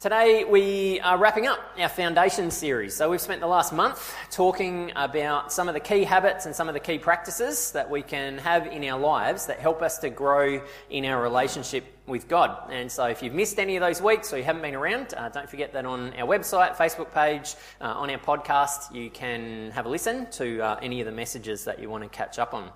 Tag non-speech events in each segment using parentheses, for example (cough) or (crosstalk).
Today we are wrapping up our foundation series. So we've spent the last month talking about some of the key habits and some of the key practices that we can have in our lives that help us to grow in our relationship with God. And so if you've missed any of those weeks or you haven't been around, uh, don't forget that on our website, Facebook page, uh, on our podcast, you can have a listen to uh, any of the messages that you want to catch up on.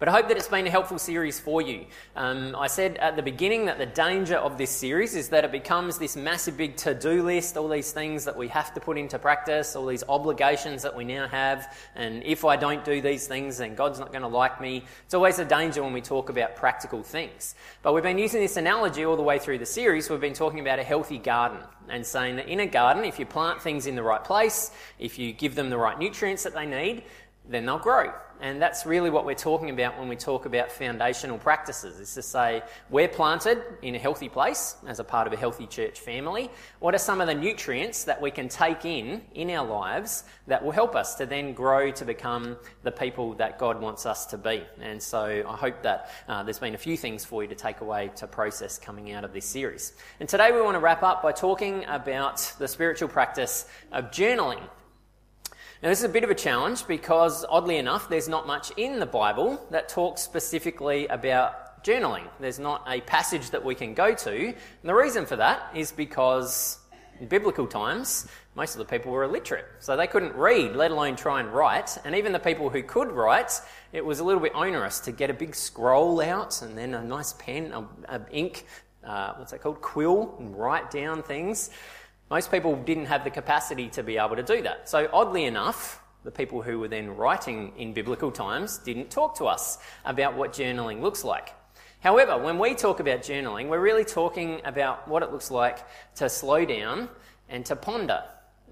But I hope that it's been a helpful series for you. Um, I said at the beginning that the danger of this series is that it becomes this massive big to do list, all these things that we have to put into practice, all these obligations that we now have, and if I don't do these things, then God's not going to like me. It's always a danger when we talk about practical things. But we've been using this analogy all the way through the series. We've been talking about a healthy garden and saying that in a garden, if you plant things in the right place, if you give them the right nutrients that they need, then they'll grow. And that's really what we're talking about when we talk about foundational practices, is to say we're planted in a healthy place as a part of a healthy church family. What are some of the nutrients that we can take in in our lives that will help us to then grow to become the people that God wants us to be? And so I hope that uh, there's been a few things for you to take away to process coming out of this series. And today we want to wrap up by talking about the spiritual practice of journaling. Now, this is a bit of a challenge because, oddly enough, there's not much in the Bible that talks specifically about journaling. There's not a passage that we can go to. And the reason for that is because in biblical times, most of the people were illiterate. So they couldn't read, let alone try and write. And even the people who could write, it was a little bit onerous to get a big scroll out and then a nice pen, a, ink, uh, what's that called, quill, and write down things. Most people didn't have the capacity to be able to do that. So, oddly enough, the people who were then writing in biblical times didn't talk to us about what journaling looks like. However, when we talk about journaling, we're really talking about what it looks like to slow down and to ponder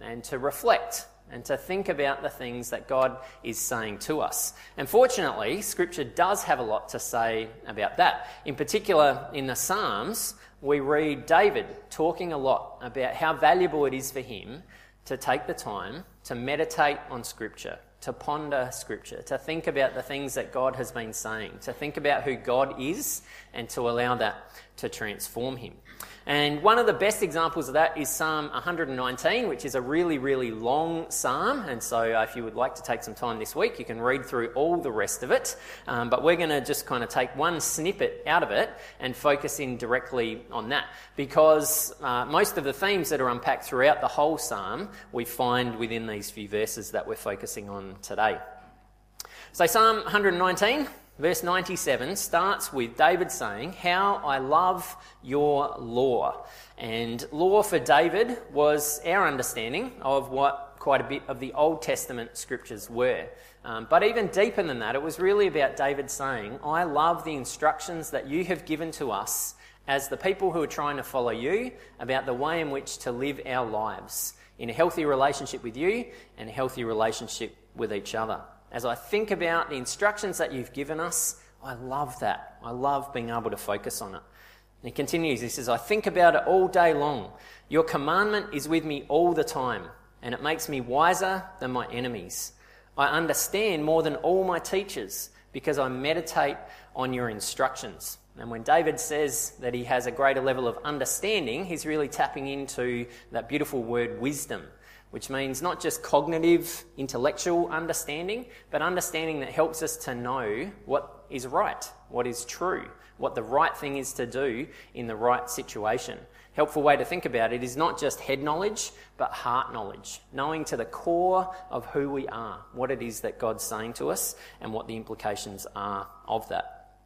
and to reflect and to think about the things that God is saying to us. And fortunately, Scripture does have a lot to say about that. In particular, in the Psalms, we read David talking a lot about how valuable it is for him to take the time to meditate on Scripture, to ponder Scripture, to think about the things that God has been saying, to think about who God is, and to allow that to transform him. And one of the best examples of that is Psalm 119, which is a really, really long psalm. And so, uh, if you would like to take some time this week, you can read through all the rest of it. Um, but we're going to just kind of take one snippet out of it and focus in directly on that. Because uh, most of the themes that are unpacked throughout the whole psalm we find within these few verses that we're focusing on today. So, Psalm 119 verse 97 starts with David saying, How I love your law. And law for David was our understanding of what quite a bit of the Old Testament scriptures were. Um, but even deeper than that, it was really about David saying, I love the instructions that you have given to us as the people who are trying to follow you about the way in which to live our lives in a healthy relationship with you and a healthy relationship with each other as I think about the instructions that you've given us, I love that. I love being able to focus on it. And he continues, he says, I think about it all day long. Your commandment is with me all the time, and it makes me wiser than my enemies. I understand more than all my teachers because I meditate on your instructions. And when David says that he has a greater level of understanding, he's really tapping into that beautiful word wisdom which means not just cognitive, intellectual understanding, but understanding that helps us to know what is right, what is true, what the right thing is to do in the right situation. Helpful way to think about it is not just head knowledge, but heart knowledge, knowing to the core of who we are, what it is that God's saying to us, and what the implications are of that.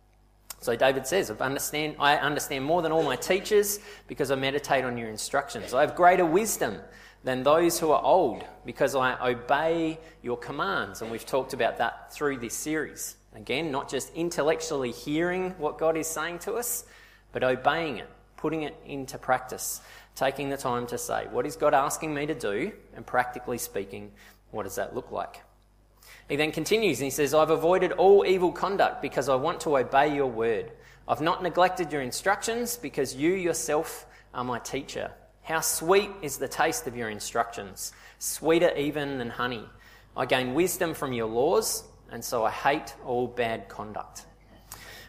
So David says, I understand, I understand more than all my teachers because I meditate on your instructions. I have greater wisdom than those who are old because I obey your commands. And we've talked about that through this series. Again, not just intellectually hearing what God is saying to us, but obeying it, putting it into practice, taking the time to say, What is God asking me to do? And practically speaking, what does that look like? He then continues and he says, I've avoided all evil conduct because I want to obey your word. I've not neglected your instructions because you yourself are my teacher. How sweet is the taste of your instructions, sweeter even than honey. I gain wisdom from your laws, and so I hate all bad conduct.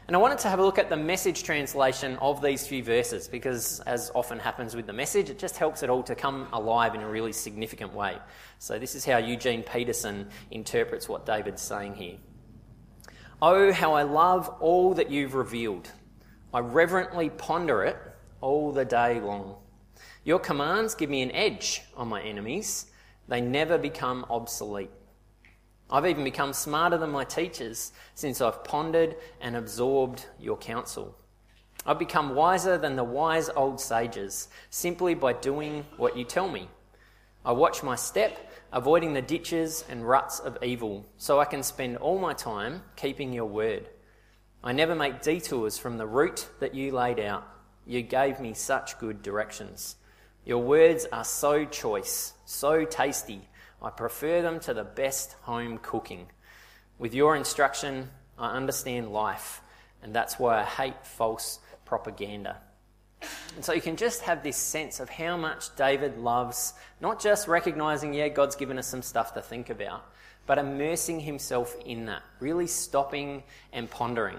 And I wanted to have a look at the message translation of these few verses because, as often happens with the message, it just helps it all to come alive in a really significant way. So, this is how Eugene Peterson interprets what David's saying here. Oh, how I love all that you've revealed. I reverently ponder it all the day long. Your commands give me an edge on my enemies, they never become obsolete. I've even become smarter than my teachers since I've pondered and absorbed your counsel. I've become wiser than the wise old sages simply by doing what you tell me. I watch my step, avoiding the ditches and ruts of evil, so I can spend all my time keeping your word. I never make detours from the route that you laid out. You gave me such good directions. Your words are so choice, so tasty I prefer them to the best home cooking. With your instruction, I understand life, and that's why I hate false propaganda. And so you can just have this sense of how much David loves not just recognizing, yeah, God's given us some stuff to think about, but immersing himself in that, really stopping and pondering.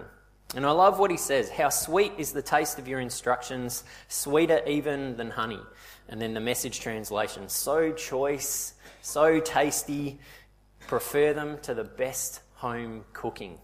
And I love what he says How sweet is the taste of your instructions, sweeter even than honey. And then the message translation so choice so tasty, prefer them to the best home cooking.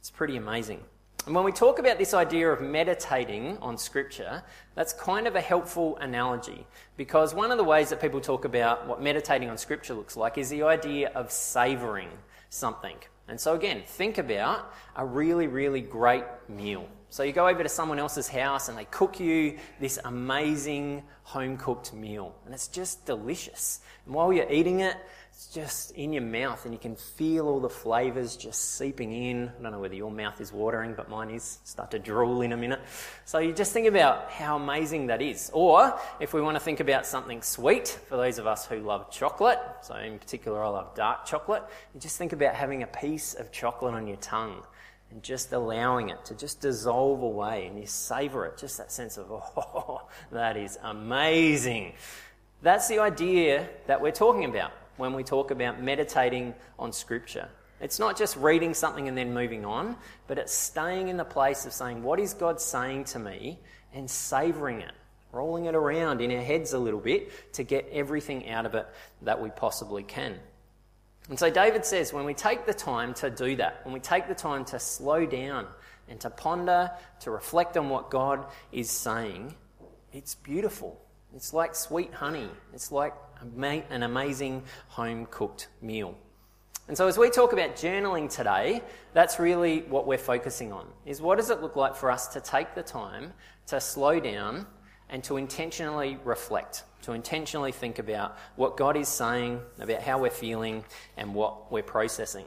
It's pretty amazing. And when we talk about this idea of meditating on Scripture, that's kind of a helpful analogy because one of the ways that people talk about what meditating on Scripture looks like is the idea of savouring something. And so, again, think about a really, really great meal. So, you go over to someone else's house and they cook you this amazing home cooked meal, and it's just delicious. And while you're eating it, it's just in your mouth and you can feel all the flavours just seeping in. I don't know whether your mouth is watering, but mine is. Start to drool in a minute. So you just think about how amazing that is. Or if we want to think about something sweet, for those of us who love chocolate, so in particular I love dark chocolate, you just think about having a piece of chocolate on your tongue and just allowing it to just dissolve away and you savour it. Just that sense of, (laughs) oh, that is amazing. That's the idea that we're talking about when we talk about meditating on Scripture. It's not just reading something and then moving on, but it's staying in the place of saying, What is God saying to me? and savouring it, rolling it around in our heads a little bit to get everything out of it that we possibly can. And so David says, when we take the time to do that, when we take the time to slow down and to ponder, to reflect on what God is saying, it's beautiful. It's like sweet honey. It's like an amazing home cooked meal. And so as we talk about journaling today, that's really what we're focusing on. Is what does it look like for us to take the time to slow down and to intentionally reflect, to intentionally think about what God is saying, about how we're feeling and what we're processing.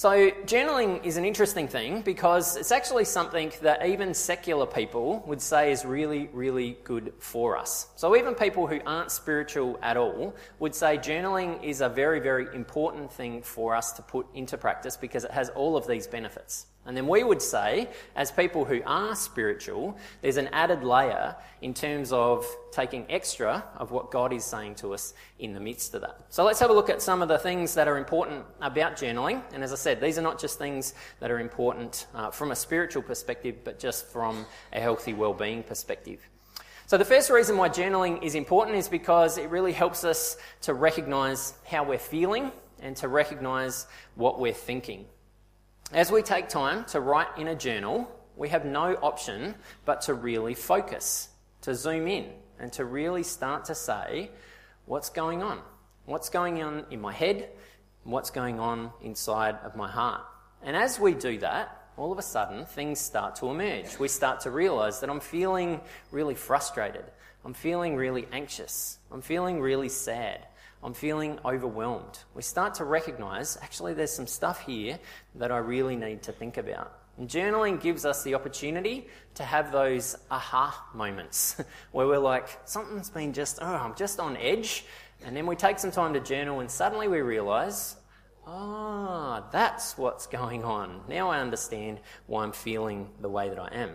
So, journaling is an interesting thing because it's actually something that even secular people would say is really, really good for us. So, even people who aren't spiritual at all would say journaling is a very, very important thing for us to put into practice because it has all of these benefits. And then we would say, as people who are spiritual, there's an added layer in terms of taking extra of what God is saying to us in the midst of that. So let's have a look at some of the things that are important about journaling. And as I said, these are not just things that are important uh, from a spiritual perspective, but just from a healthy well-being perspective. So the first reason why journaling is important is because it really helps us to recognize how we're feeling and to recognize what we're thinking. As we take time to write in a journal, we have no option but to really focus, to zoom in, and to really start to say, what's going on? What's going on in my head? What's going on inside of my heart? And as we do that, all of a sudden things start to emerge. We start to realize that I'm feeling really frustrated. I'm feeling really anxious. I'm feeling really sad. I'm feeling overwhelmed. We start to recognize actually there's some stuff here that I really need to think about. And journaling gives us the opportunity to have those aha moments (laughs) where we're like, something's been just, oh, I'm just on edge. And then we take some time to journal and suddenly we realize, ah, oh, that's what's (laughs) going on. Now I understand why I'm feeling the way that I am.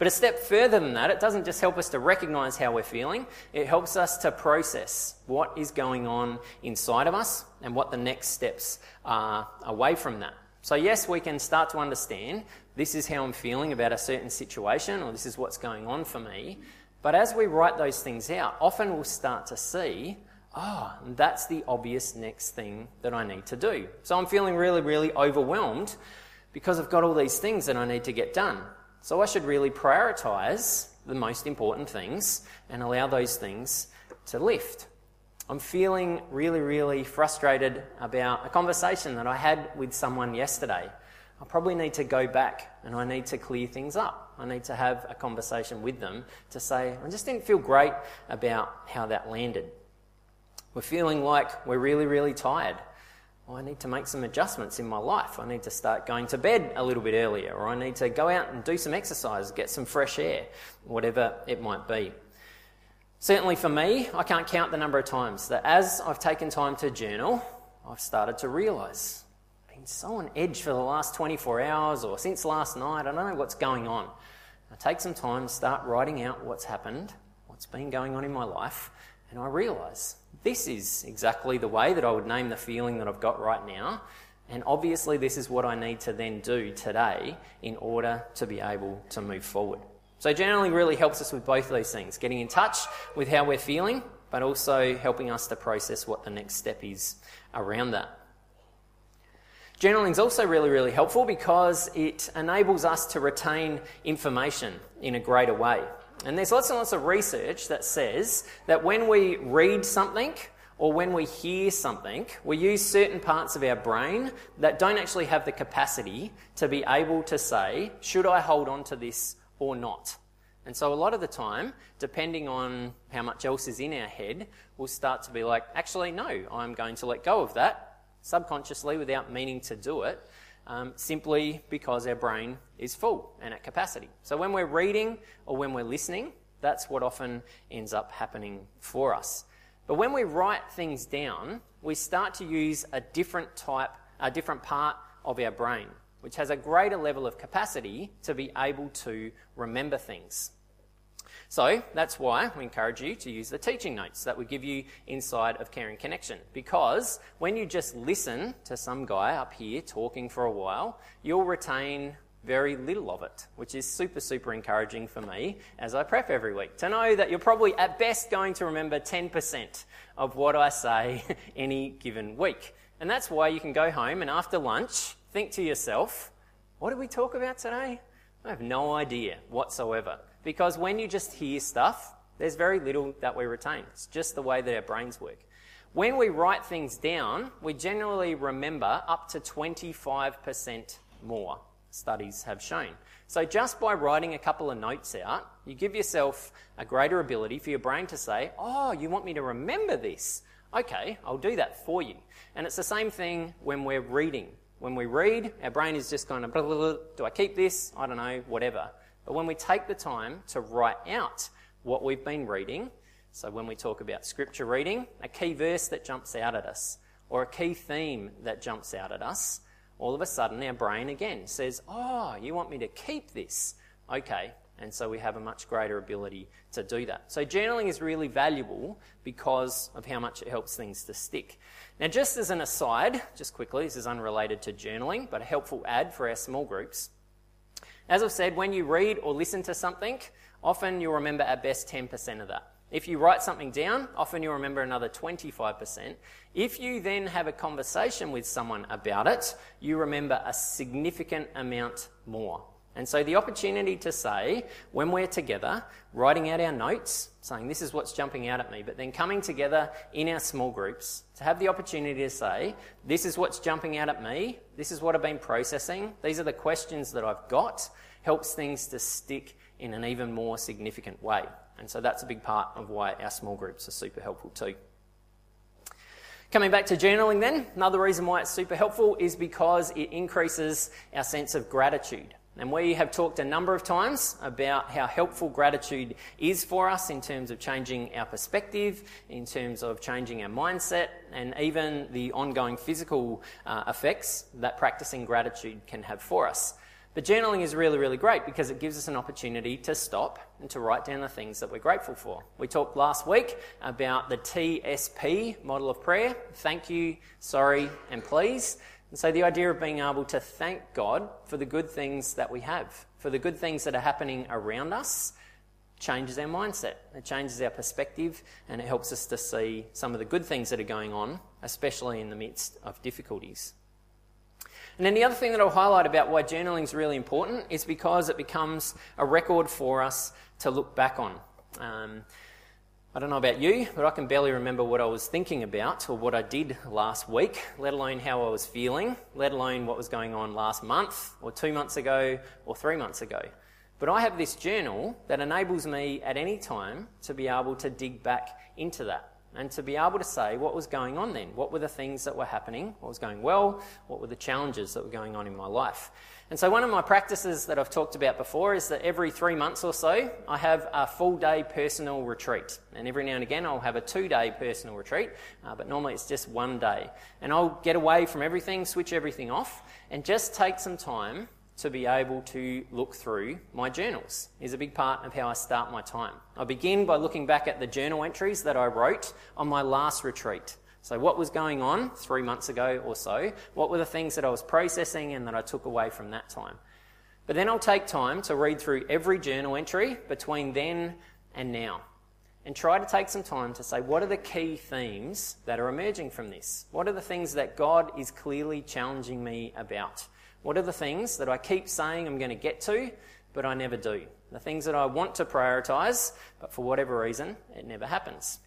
But a step further than that, it doesn't just help us to recognize how we're feeling, it helps us to process what is going on inside of us and what the next steps are away from that. So, yes, we can start to understand this is how I'm feeling about a certain situation or this is what's going on for me. But as we write those things out, often we'll start to see, oh, that's the obvious next thing that I need to do. So I'm feeling really, really overwhelmed because I've got all these things that I need to get done. So I should really prioritize the most important things and allow those things to lift. I'm feeling really, really frustrated about a conversation that I had with someone yesterday. I probably need to go back and I need to clear things up. I need to have a conversation with them to say, I just didn't feel great about how that landed. We're feeling like we're really, really tired. Well, I need to make some adjustments in my life. I need to start going to bed a little bit earlier, or I need to go out and do some exercise, get some fresh air, whatever it might be. Certainly for me, I can't count the number of times that as I've taken time to journal, I've started to realise I've been so on edge for the last 24 hours or since last night. I don't know what's going on. I take some time, start writing out what's happened, what's been going on in my life, and I realise this is exactly the way that I would name the feeling that I've got right now. And obviously, this is what I need to then do today in order to be able to move forward. So, journaling really helps us with both of these things getting in touch with how we're feeling, but also helping us to process what the next step is around that. Journaling is also really, really helpful because it enables us to retain information in a greater way. And there's lots and lots of research that says that when we read something or when we hear something, we use certain parts of our brain that don't actually have the capacity to be able to say, should I hold on to this or not? And so, a lot of the time, depending on how much else is in our head, we'll start to be like, actually, no, I'm going to let go of that subconsciously without meaning to do it, um, simply because our brain is full and at capacity. So when we're reading or when we're listening, that's what often ends up happening for us. But when we write things down, we start to use a different type, a different part of our brain, which has a greater level of capacity to be able to remember things. So that's why we encourage you to use the teaching notes that we give you inside of Caring Connection. Because when you just listen to some guy up here talking for a while, you'll retain very little of it, which is super, super encouraging for me as I prep every week. To know that you're probably at best going to remember 10% of what I say (laughs) any given week. And that's why you can go home and after lunch think to yourself, what did we talk about today? I have no idea whatsoever. Because when you just hear stuff, there's very little that we retain. It's just the way that our brains work. When we write things down, we generally remember up to 25% more, studies have shown. So just by writing a couple of notes out, you give yourself a greater ability for your brain to say, Oh, you want me to remember this? Okay, I'll do that for you. And it's the same thing when we're reading. When we read, our brain is just kind of, do I keep this? I don't know, whatever. But when we take the time to write out what we've been reading, so when we talk about scripture reading, a key verse that jumps out at us, or a key theme that jumps out at us, all of a sudden our brain again says, Oh, you want me to keep this? Okay. And so we have a much greater ability to do that. So journaling is really valuable because of how much it helps things to stick. Now, just as an aside, just quickly, this is unrelated to journaling, but a helpful ad for our small groups. As I've said, when you read or listen to something, often you'll remember at best 10% of that. If you write something down, often you'll remember another 25%. If you then have a conversation with someone about it, you remember a significant amount more. And so the opportunity to say, when we're together, writing out our notes, saying this is what's jumping out at me, but then coming together in our small groups to have the opportunity to say, this is what's jumping out at me, this is what I've been processing, these are the questions that I've got, helps things to stick in an even more significant way. And so that's a big part of why our small groups are super helpful too. Coming back to journaling then, another reason why it's super helpful is because it increases our sense of gratitude. And we have talked a number of times about how helpful gratitude is for us in terms of changing our perspective, in terms of changing our mindset, and even the ongoing physical uh, effects that practicing gratitude can have for us. But journaling is really, really great because it gives us an opportunity to stop and to write down the things that we're grateful for. We talked last week about the TSP model of prayer thank you, sorry, and please. And so the idea of being able to thank God for the good things that we have, for the good things that are happening around us, changes our mindset. It changes our perspective and it helps us to see some of the good things that are going on, especially in the midst of difficulties. And then the other thing that I'll highlight about why journaling is really important is because it becomes a record for us to look back on. Um, I don't know about you, but I can barely remember what I was thinking about or what I did last week, let alone how I was feeling, let alone what was going on last month or two months ago or three months ago. But I have this journal that enables me at any time to be able to dig back into that and to be able to say what was going on then. What were the things that were happening? What was going well? What were the challenges that were going on in my life? And so, one of my practices that I've talked about before is that every three months or so, I have a full day personal retreat. And every now and again, I'll have a two day personal retreat, uh, but normally it's just one day. And I'll get away from everything, switch everything off, and just take some time to be able to look through my journals is a big part of how I start my time. I begin by looking back at the journal entries that I wrote on my last retreat. So, what was going on three months ago or so? What were the things that I was processing and that I took away from that time? But then I'll take time to read through every journal entry between then and now and try to take some time to say what are the key themes that are emerging from this? What are the things that God is clearly challenging me about? What are the things that I keep saying I'm going to get to, but I never do? The things that I want to prioritise, but for whatever reason, it never happens.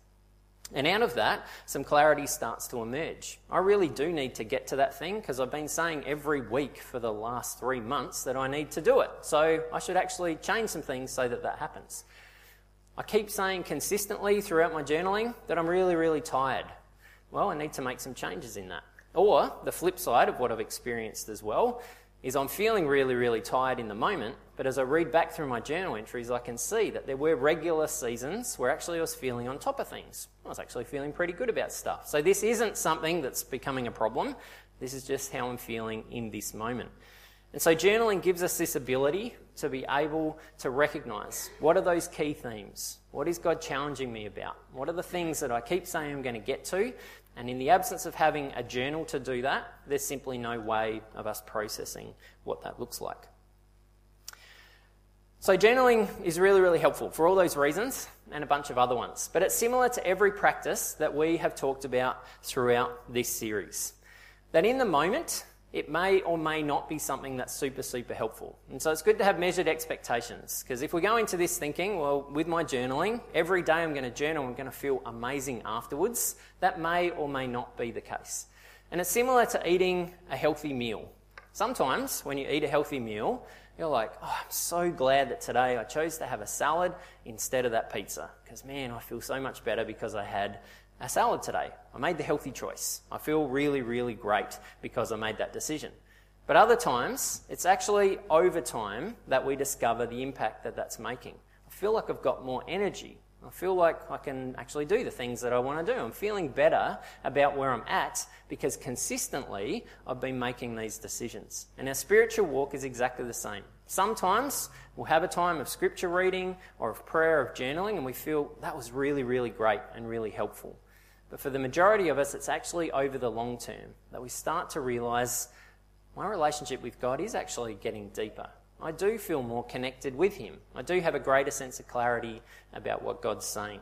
And out of that, some clarity starts to emerge. I really do need to get to that thing because I've been saying every week for the last three months that I need to do it. So I should actually change some things so that that happens. I keep saying consistently throughout my journaling that I'm really, really tired. Well, I need to make some changes in that. Or the flip side of what I've experienced as well is I'm feeling really, really tired in the moment, but as I read back through my journal entries, I can see that there were regular seasons where actually I was feeling on top of things. I was actually feeling pretty good about stuff. So this isn't something that's becoming a problem. This is just how I'm feeling in this moment. And so journaling gives us this ability to be able to recognize what are those key themes? What is God challenging me about? What are the things that I keep saying I'm going to get to, and in the absence of having a journal to do that, there's simply no way of us processing what that looks like. So, journaling is really, really helpful for all those reasons and a bunch of other ones. But it's similar to every practice that we have talked about throughout this series. That in the moment, it may or may not be something that's super, super helpful. And so it's good to have measured expectations because if we go into this thinking, well, with my journaling, every day I'm going to journal, I'm going to feel amazing afterwards, that may or may not be the case. And it's similar to eating a healthy meal. Sometimes when you eat a healthy meal, you're like, oh, I'm so glad that today I chose to have a salad instead of that pizza because man, I feel so much better because I had a salad today. I made the healthy choice. I feel really, really great because I made that decision. But other times, it's actually over time that we discover the impact that that's making. I feel like I've got more energy. I feel like I can actually do the things that I want to do. I'm feeling better about where I'm at because consistently I've been making these decisions. And our spiritual walk is exactly the same. Sometimes we'll have a time of scripture reading or of prayer, of journaling, and we feel that was really, really great and really helpful. But for the majority of us, it's actually over the long term that we start to realize my relationship with God is actually getting deeper. I do feel more connected with Him. I do have a greater sense of clarity about what God's saying.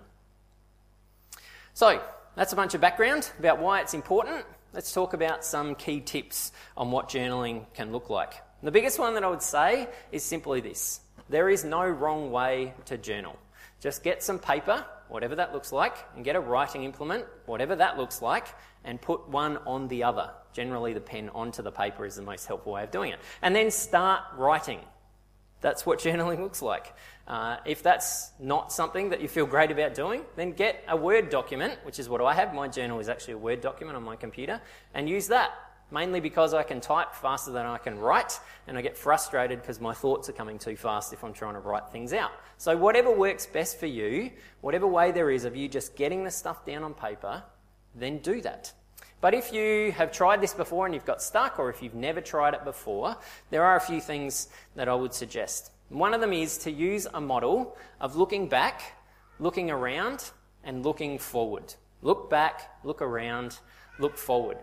So, that's a bunch of background about why it's important. Let's talk about some key tips on what journaling can look like. The biggest one that I would say is simply this there is no wrong way to journal. Just get some paper, whatever that looks like, and get a writing implement, whatever that looks like, and put one on the other. Generally, the pen onto the paper is the most helpful way of doing it. And then start writing. That's what (laughs) journaling looks like. Uh, if that's not something that you feel great about doing, then get a Word document, which is what I have. My journal is actually a Word document on my computer, and use that mainly because I can type faster than I can write, and I get frustrated because my thoughts are coming too fast if I'm trying to write things out. So, whatever works best for you, whatever way there is of you just getting the stuff down on paper, then do that. But if you have tried this before and you've got stuck, or if you've never tried it before, there are a few things that I would suggest. One of them is to use a model of looking back, looking around, and looking forward. Look back, look around, look forward.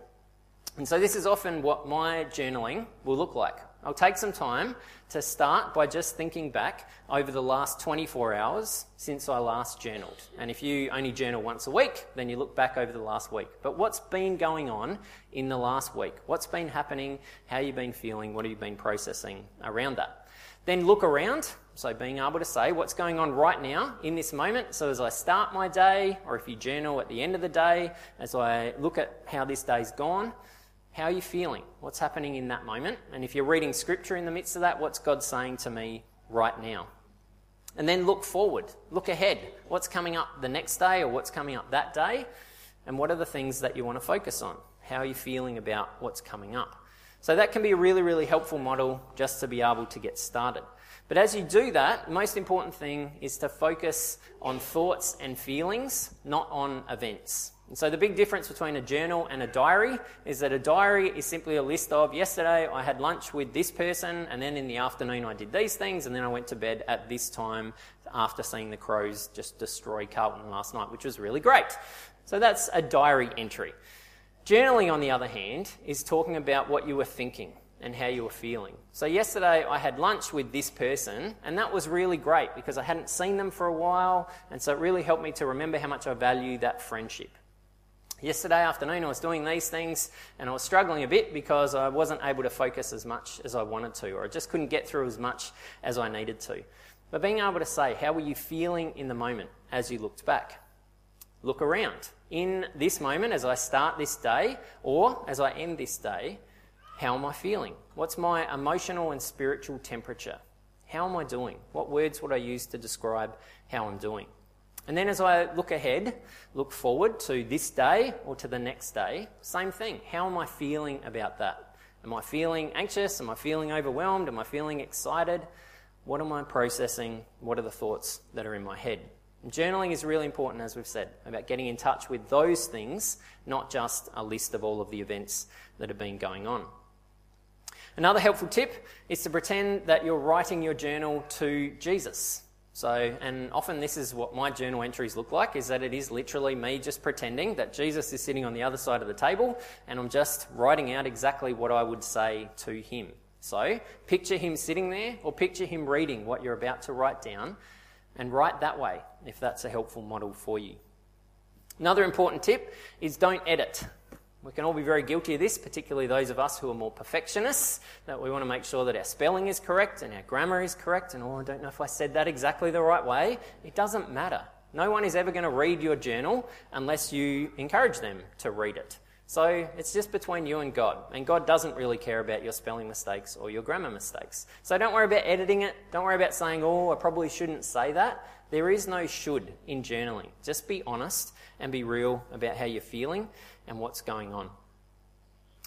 And so, this is often what my journaling will look like. I'll take some time to start by just thinking back over the last 24 hours since I last journaled. And if you only journal once a week, then you look back over the last week. But what's been going on in the last week? What's been happening? How you've been feeling? What have you been processing around that? Then look around. So, being able to say what's going on right now in this moment. So, as I start my day, or if you journal at the end of the day, as I look at how this day's gone, how are you feeling? What's happening in that moment? And if you're reading scripture in the midst of that, what's God saying to me right now? And then look forward, look ahead. What's coming up the next day or what's coming up that day? And what are the things that you want to focus on? How are you feeling about what's coming up? So that can be a really, really helpful model just to be able to get started. But as you do that, the most important thing is to focus on thoughts and feelings, not on events. And so the big difference between a journal and a diary is that a diary is simply a list of yesterday I had lunch with this person, and then in the afternoon I did these things, and then I went to bed at this time after seeing the Crows just destroy Carlton last night, which was really great. So that's a diary entry. Journaling, on the other hand, is talking about what you were thinking and how you were feeling. So, yesterday I had lunch with this person, and that was really great because I hadn't seen them for a while, and so it really helped me to remember how much I value that friendship. Yesterday afternoon, I was doing these things and I was struggling a bit because I wasn't able to focus as much as I wanted to, or I just couldn't get through as much as I needed to. But being able to say, how were you feeling in the moment as you looked back? Look around. In this moment, as I start this day, or as I end this day, how am I feeling? What's my emotional and spiritual temperature? How am I doing? What words would I use to describe how I'm doing? And then as I look ahead, look forward to this day or to the next day, same thing. How am I feeling about that? Am I feeling anxious? Am I feeling overwhelmed? Am I feeling excited? What am I processing? What are the thoughts that are in my head? And journaling is really important, as we've said, about getting in touch with those things, not just a list of all of the events that have been going on. Another helpful tip is to pretend that you're writing your journal to Jesus. So, and often this is what my journal entries look like is that it is literally me just pretending that Jesus is sitting on the other side of the table and I'm just writing out exactly what I would say to him. So, picture him sitting there or picture him reading what you're about to write down and write that way if that's a helpful model for you. Another important tip is don't edit. We can all be very guilty of this, particularly those of us who are more perfectionists, that we want to make sure that our spelling is correct and our grammar is correct. And oh, I don't know if I said that exactly the right way. It doesn't matter. No one is ever going to read your journal unless you encourage them to read it. So it's just between you and God. And God doesn't really care about your spelling mistakes or your grammar mistakes. So don't worry about editing it. Don't worry about saying, oh, I probably shouldn't say that. There is no should in journaling. Just be honest and be real about how you're feeling and what's going on.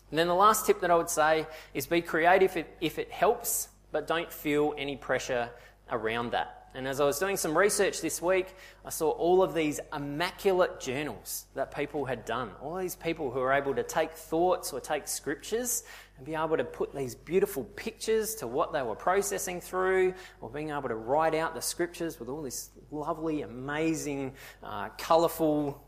And then the last tip that I would say is be creative if it helps, but don't feel any pressure around that. And as I was doing some research this week, I saw all of these immaculate journals that people had done. All these people who were able to take thoughts or take scriptures and be able to put these beautiful pictures to what they were processing through, or being able to write out the scriptures with all this lovely, amazing, uh, colourful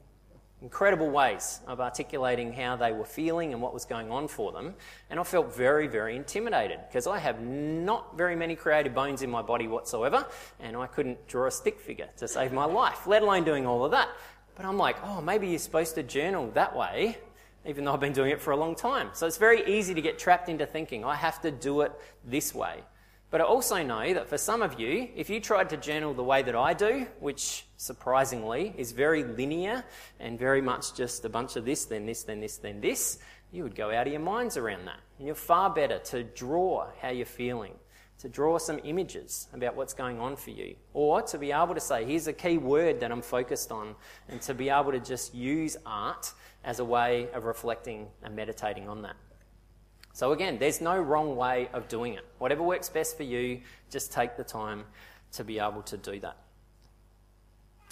incredible ways of articulating how they were feeling and what was going on for them. And I felt very, very intimidated because I have not very many creative bones in my body whatsoever, and I couldn't draw a stick figure to save my life, let alone doing all of that. But I'm like, oh, maybe you're supposed to journal that way, even though I've been doing it for a long time. So it's very easy to get trapped into thinking, I have to do it this way. But I also know that for some of you, if you tried to journal the way that I do, which surprisingly is very linear and very much just a bunch of this, then this, then this, then this, you would go out of your minds around that. And you're far better to draw how you're feeling, to draw some images about what's going on for you, or to be able to say, here's a key word that I'm focused on, and to be able to just use art as a way of reflecting and meditating on that. So, again, there's no wrong way of doing it. Whatever works best for you, just take the time to be able to do that.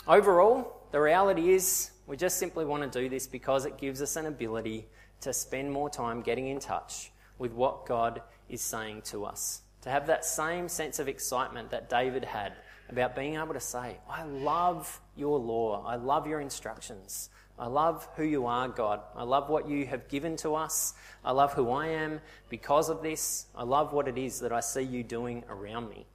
Overall, the reality is we just simply want to do this because it gives us an ability to spend more time getting in touch with what God is saying to us. To have that same sense of excitement that David had about being able to say, I love your law. I love your instructions. I love who you are, God. I love what you have given to us. I love who I am because of this. I love what it is that I see you doing around me.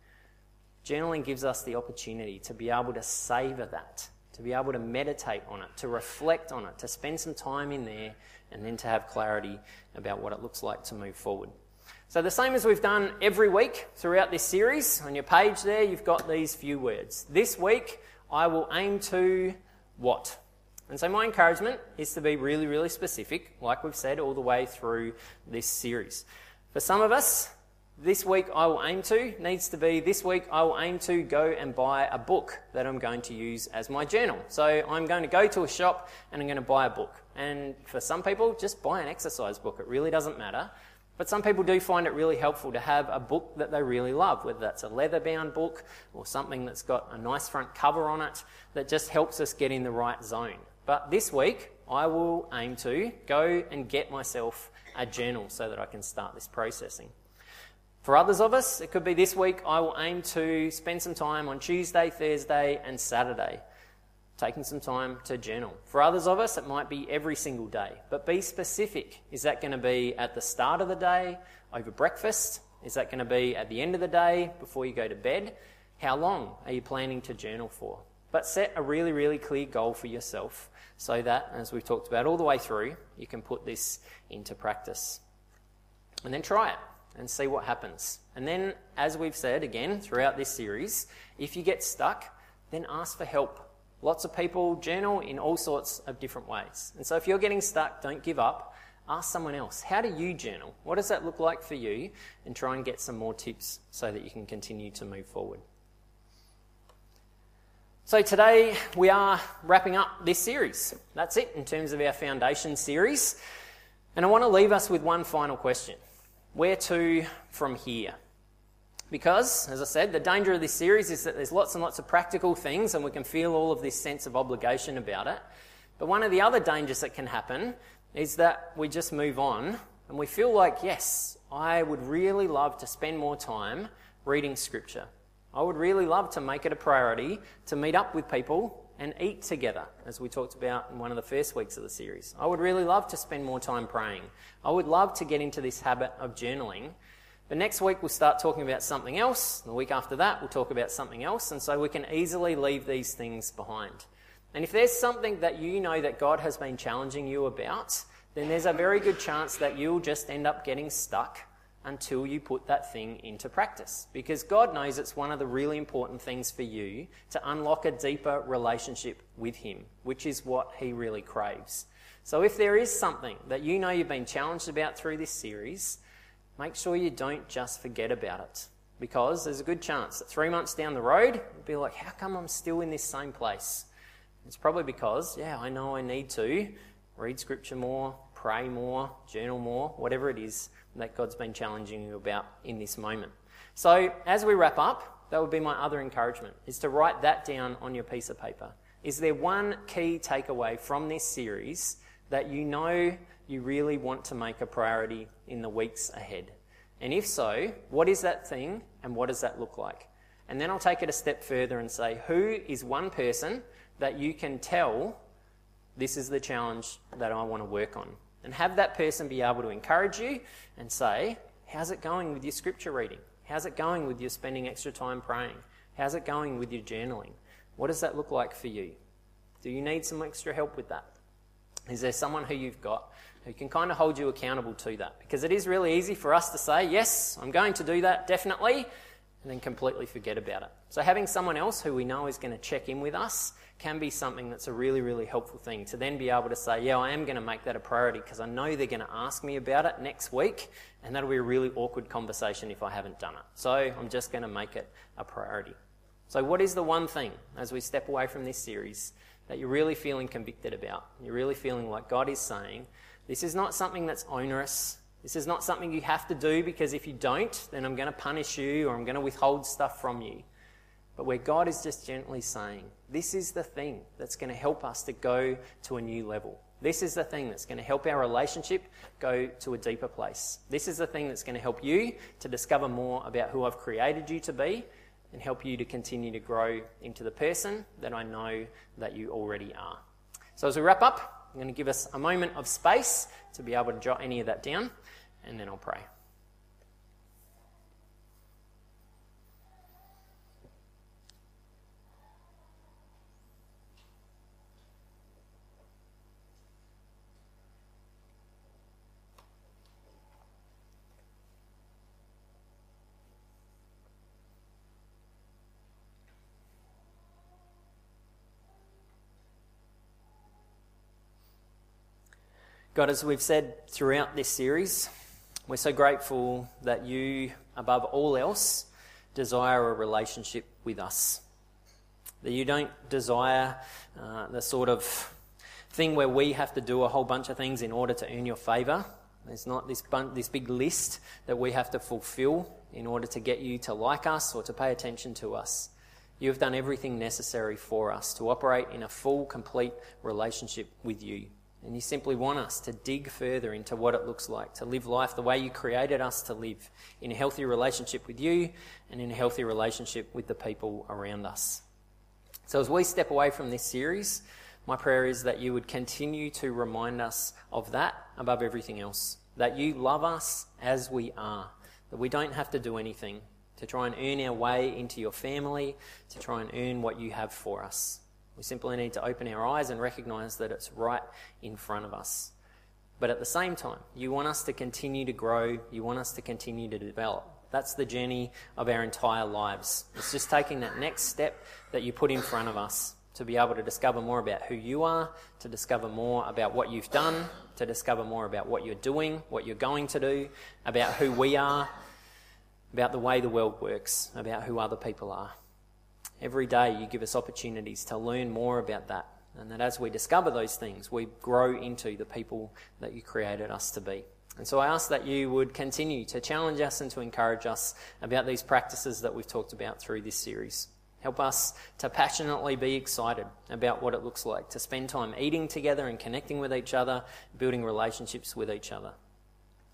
Journaling gives us the opportunity to be able to savour that, to be able to meditate on it, to reflect on it, to spend some time in there, and then to have clarity about what it looks like to move forward. So, the same as we've done every week throughout this series, on your page there, you've got these few words. This week, I will aim to what? And so, my encouragement is to be really, really specific, like we've said all the way through this series. For some of us, this week I will aim to needs to be this week I will aim to go and buy a book that I'm going to use as my journal. So I'm going to go to a shop and I'm going to buy a book. And for some people, just buy an exercise book. It really doesn't matter. But some people do find it really helpful to have a book that they really love, whether that's a leather bound book or something that's got a nice front cover on it that just helps us get in the right zone. But this week, I will aim to go and get myself a journal so that I can start this processing. For others of us, it could be this week, I will aim to spend some time on Tuesday, Thursday, and Saturday, taking some time to journal. For others of us, it might be every single day, but be specific. Is that going to be at the start of the day, over breakfast? Is that going to be at the end of the day, before you go to bed? How long are you planning to journal for? But set a really, really clear goal for yourself so that, as we've talked about all the way through, you can put this into practice. And then try it and see what happens. And then, as we've said again throughout this series, if you get stuck, then ask for help. Lots of people journal in all sorts of different ways. And so, if you're getting stuck, don't give up. Ask someone else. How do you journal? What does that look like for you? And try and get some more tips so that you can continue to move forward. So, today we are wrapping up this series. That's it in terms of our foundation series. And I want to leave us with one final question. Where to from here? Because, as I said, the danger of this series is that there's lots and lots of practical things and we can feel all of this sense of obligation about it. But one of the other dangers that can happen is that we just move on and we feel like, yes, I would really love to spend more time reading Scripture. I would really love to make it a priority to meet up with people and eat together, as we talked about in one of the first weeks of the series. I would really love to spend more time praying. I would love to get into this habit of journaling. But next week we'll start talking about something else. The week after that we'll talk about something else. And so we can easily leave these things behind. And if there's something that you know that God has been challenging you about, then there's a very good chance that you'll just end up getting stuck until you put that thing into practice. Because God knows it's one of the really important things for you to unlock a deeper relationship with Him, which is what He really craves. So if there is something that you know you've been challenged about through this series, make sure you don't just forget about it. Because there's a good chance that three months down the road, you'll be like, how come I'm still in this same place? It's probably because, yeah, I know I need to read scripture more, pray more, journal more, whatever it is that God's been challenging you about in this moment. So, as we wrap up, that would be my other encouragement is to write that down on your piece of paper. Is there one key takeaway from this series that you know you really want to make a priority in the weeks ahead? And if so, what is that thing and what does that look like? And then I'll take it a step further and say, who is one person that you can tell this is the challenge that I want to work on? And have that person be able to encourage you and say, How's it going with your scripture reading? How's it going with your spending extra time praying? How's it going with your journaling? What does that look like for you? Do you need some extra help with that? Is there someone who you've got who can kind of hold you accountable to that? Because it is really easy for us to say, Yes, I'm going to do that, definitely, and then completely forget about it. So having someone else who we know is going to check in with us can be something that's a really, really helpful thing to then be able to say, yeah, I am going to make that a priority because I know they're going to ask me about it next week, and that'll be a really awkward conversation if I haven't done it. So I'm just going to make it a priority. So, what is the one thing as we step away from this series that you're really feeling convicted about? You're really feeling like God is saying, this is not something that's onerous. This is not something you have to do because if you don't, then I'm going to punish you or I'm going to withhold stuff from you but where God is just gently saying, This is the thing that's going to help us to go to a new level. This is the thing that's going to help our relationship go to a deeper place. This is the thing that's going to help you to discover more about who I've created you to be and help you to continue to grow into the person that I know that you already are. So, as we wrap up, I'm going to give us a moment of space to be able to jot any of that down, and then I'll pray. God, as we've said throughout this series, we're so grateful that you, above all else, desire a relationship with us. That you don't desire uh, the sort of thing where we have to do a whole bunch of things in order to earn your favour. There's not this, bun- this big list that we have to fulfill in order to get you to like us or to pay attention to us. You have done everything necessary for us to operate in a full, complete relationship with you. And you simply want us to dig further into what it looks like to live life the way you created us to live in a healthy relationship with you and in a healthy relationship with the people around us. So, as we step away from this series, my prayer is that you would continue to remind us of that above everything else. That you love us as we are. That we don't have to do anything to try and earn our way into your family, to try and earn what you have for us. We simply need to open our eyes and recognize that it's right in front of us. But at the same time, you want us to continue to grow, you want us to continue to develop. That's the journey of our entire lives. It's just taking that next step that you put in front of us to be able to discover more about who you are, to discover more about what you've done, to discover more about what you're doing, what you're going to do, about who we are, about the way the world works, about who other people are. Every day you give us opportunities to learn more about that. And that as we discover those things, we grow into the people that you created us to be. And so I ask that you would continue to challenge us and to encourage us about these practices that we've talked about through this series. Help us to passionately be excited about what it looks like to spend time eating together and connecting with each other, building relationships with each other.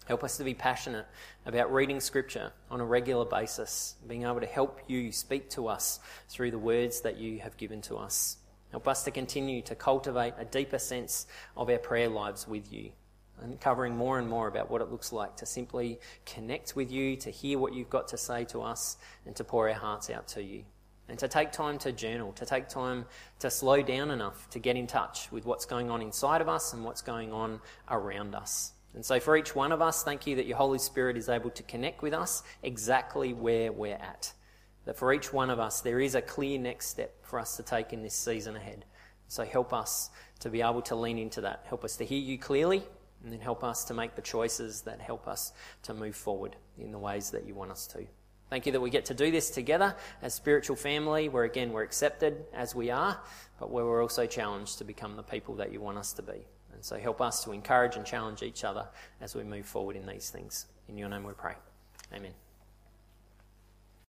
Help us to be passionate about reading Scripture on a regular basis, being able to help you speak to us through the words that you have given to us. Help us to continue to cultivate a deeper sense of our prayer lives with you, uncovering more and more about what it looks like to simply connect with you, to hear what you've got to say to us, and to pour our hearts out to you. And to take time to journal, to take time to slow down enough to get in touch with what's going on inside of us and what's going on around us. And so, for each one of us, thank you that your Holy Spirit is able to connect with us exactly where we're at. That for each one of us, there is a clear next step for us to take in this season ahead. So, help us to be able to lean into that. Help us to hear you clearly, and then help us to make the choices that help us to move forward in the ways that you want us to. Thank you that we get to do this together as spiritual family, where again we're accepted as we are, but where we're also challenged to become the people that you want us to be. And so help us to encourage and challenge each other as we move forward in these things. In your name we pray. Amen.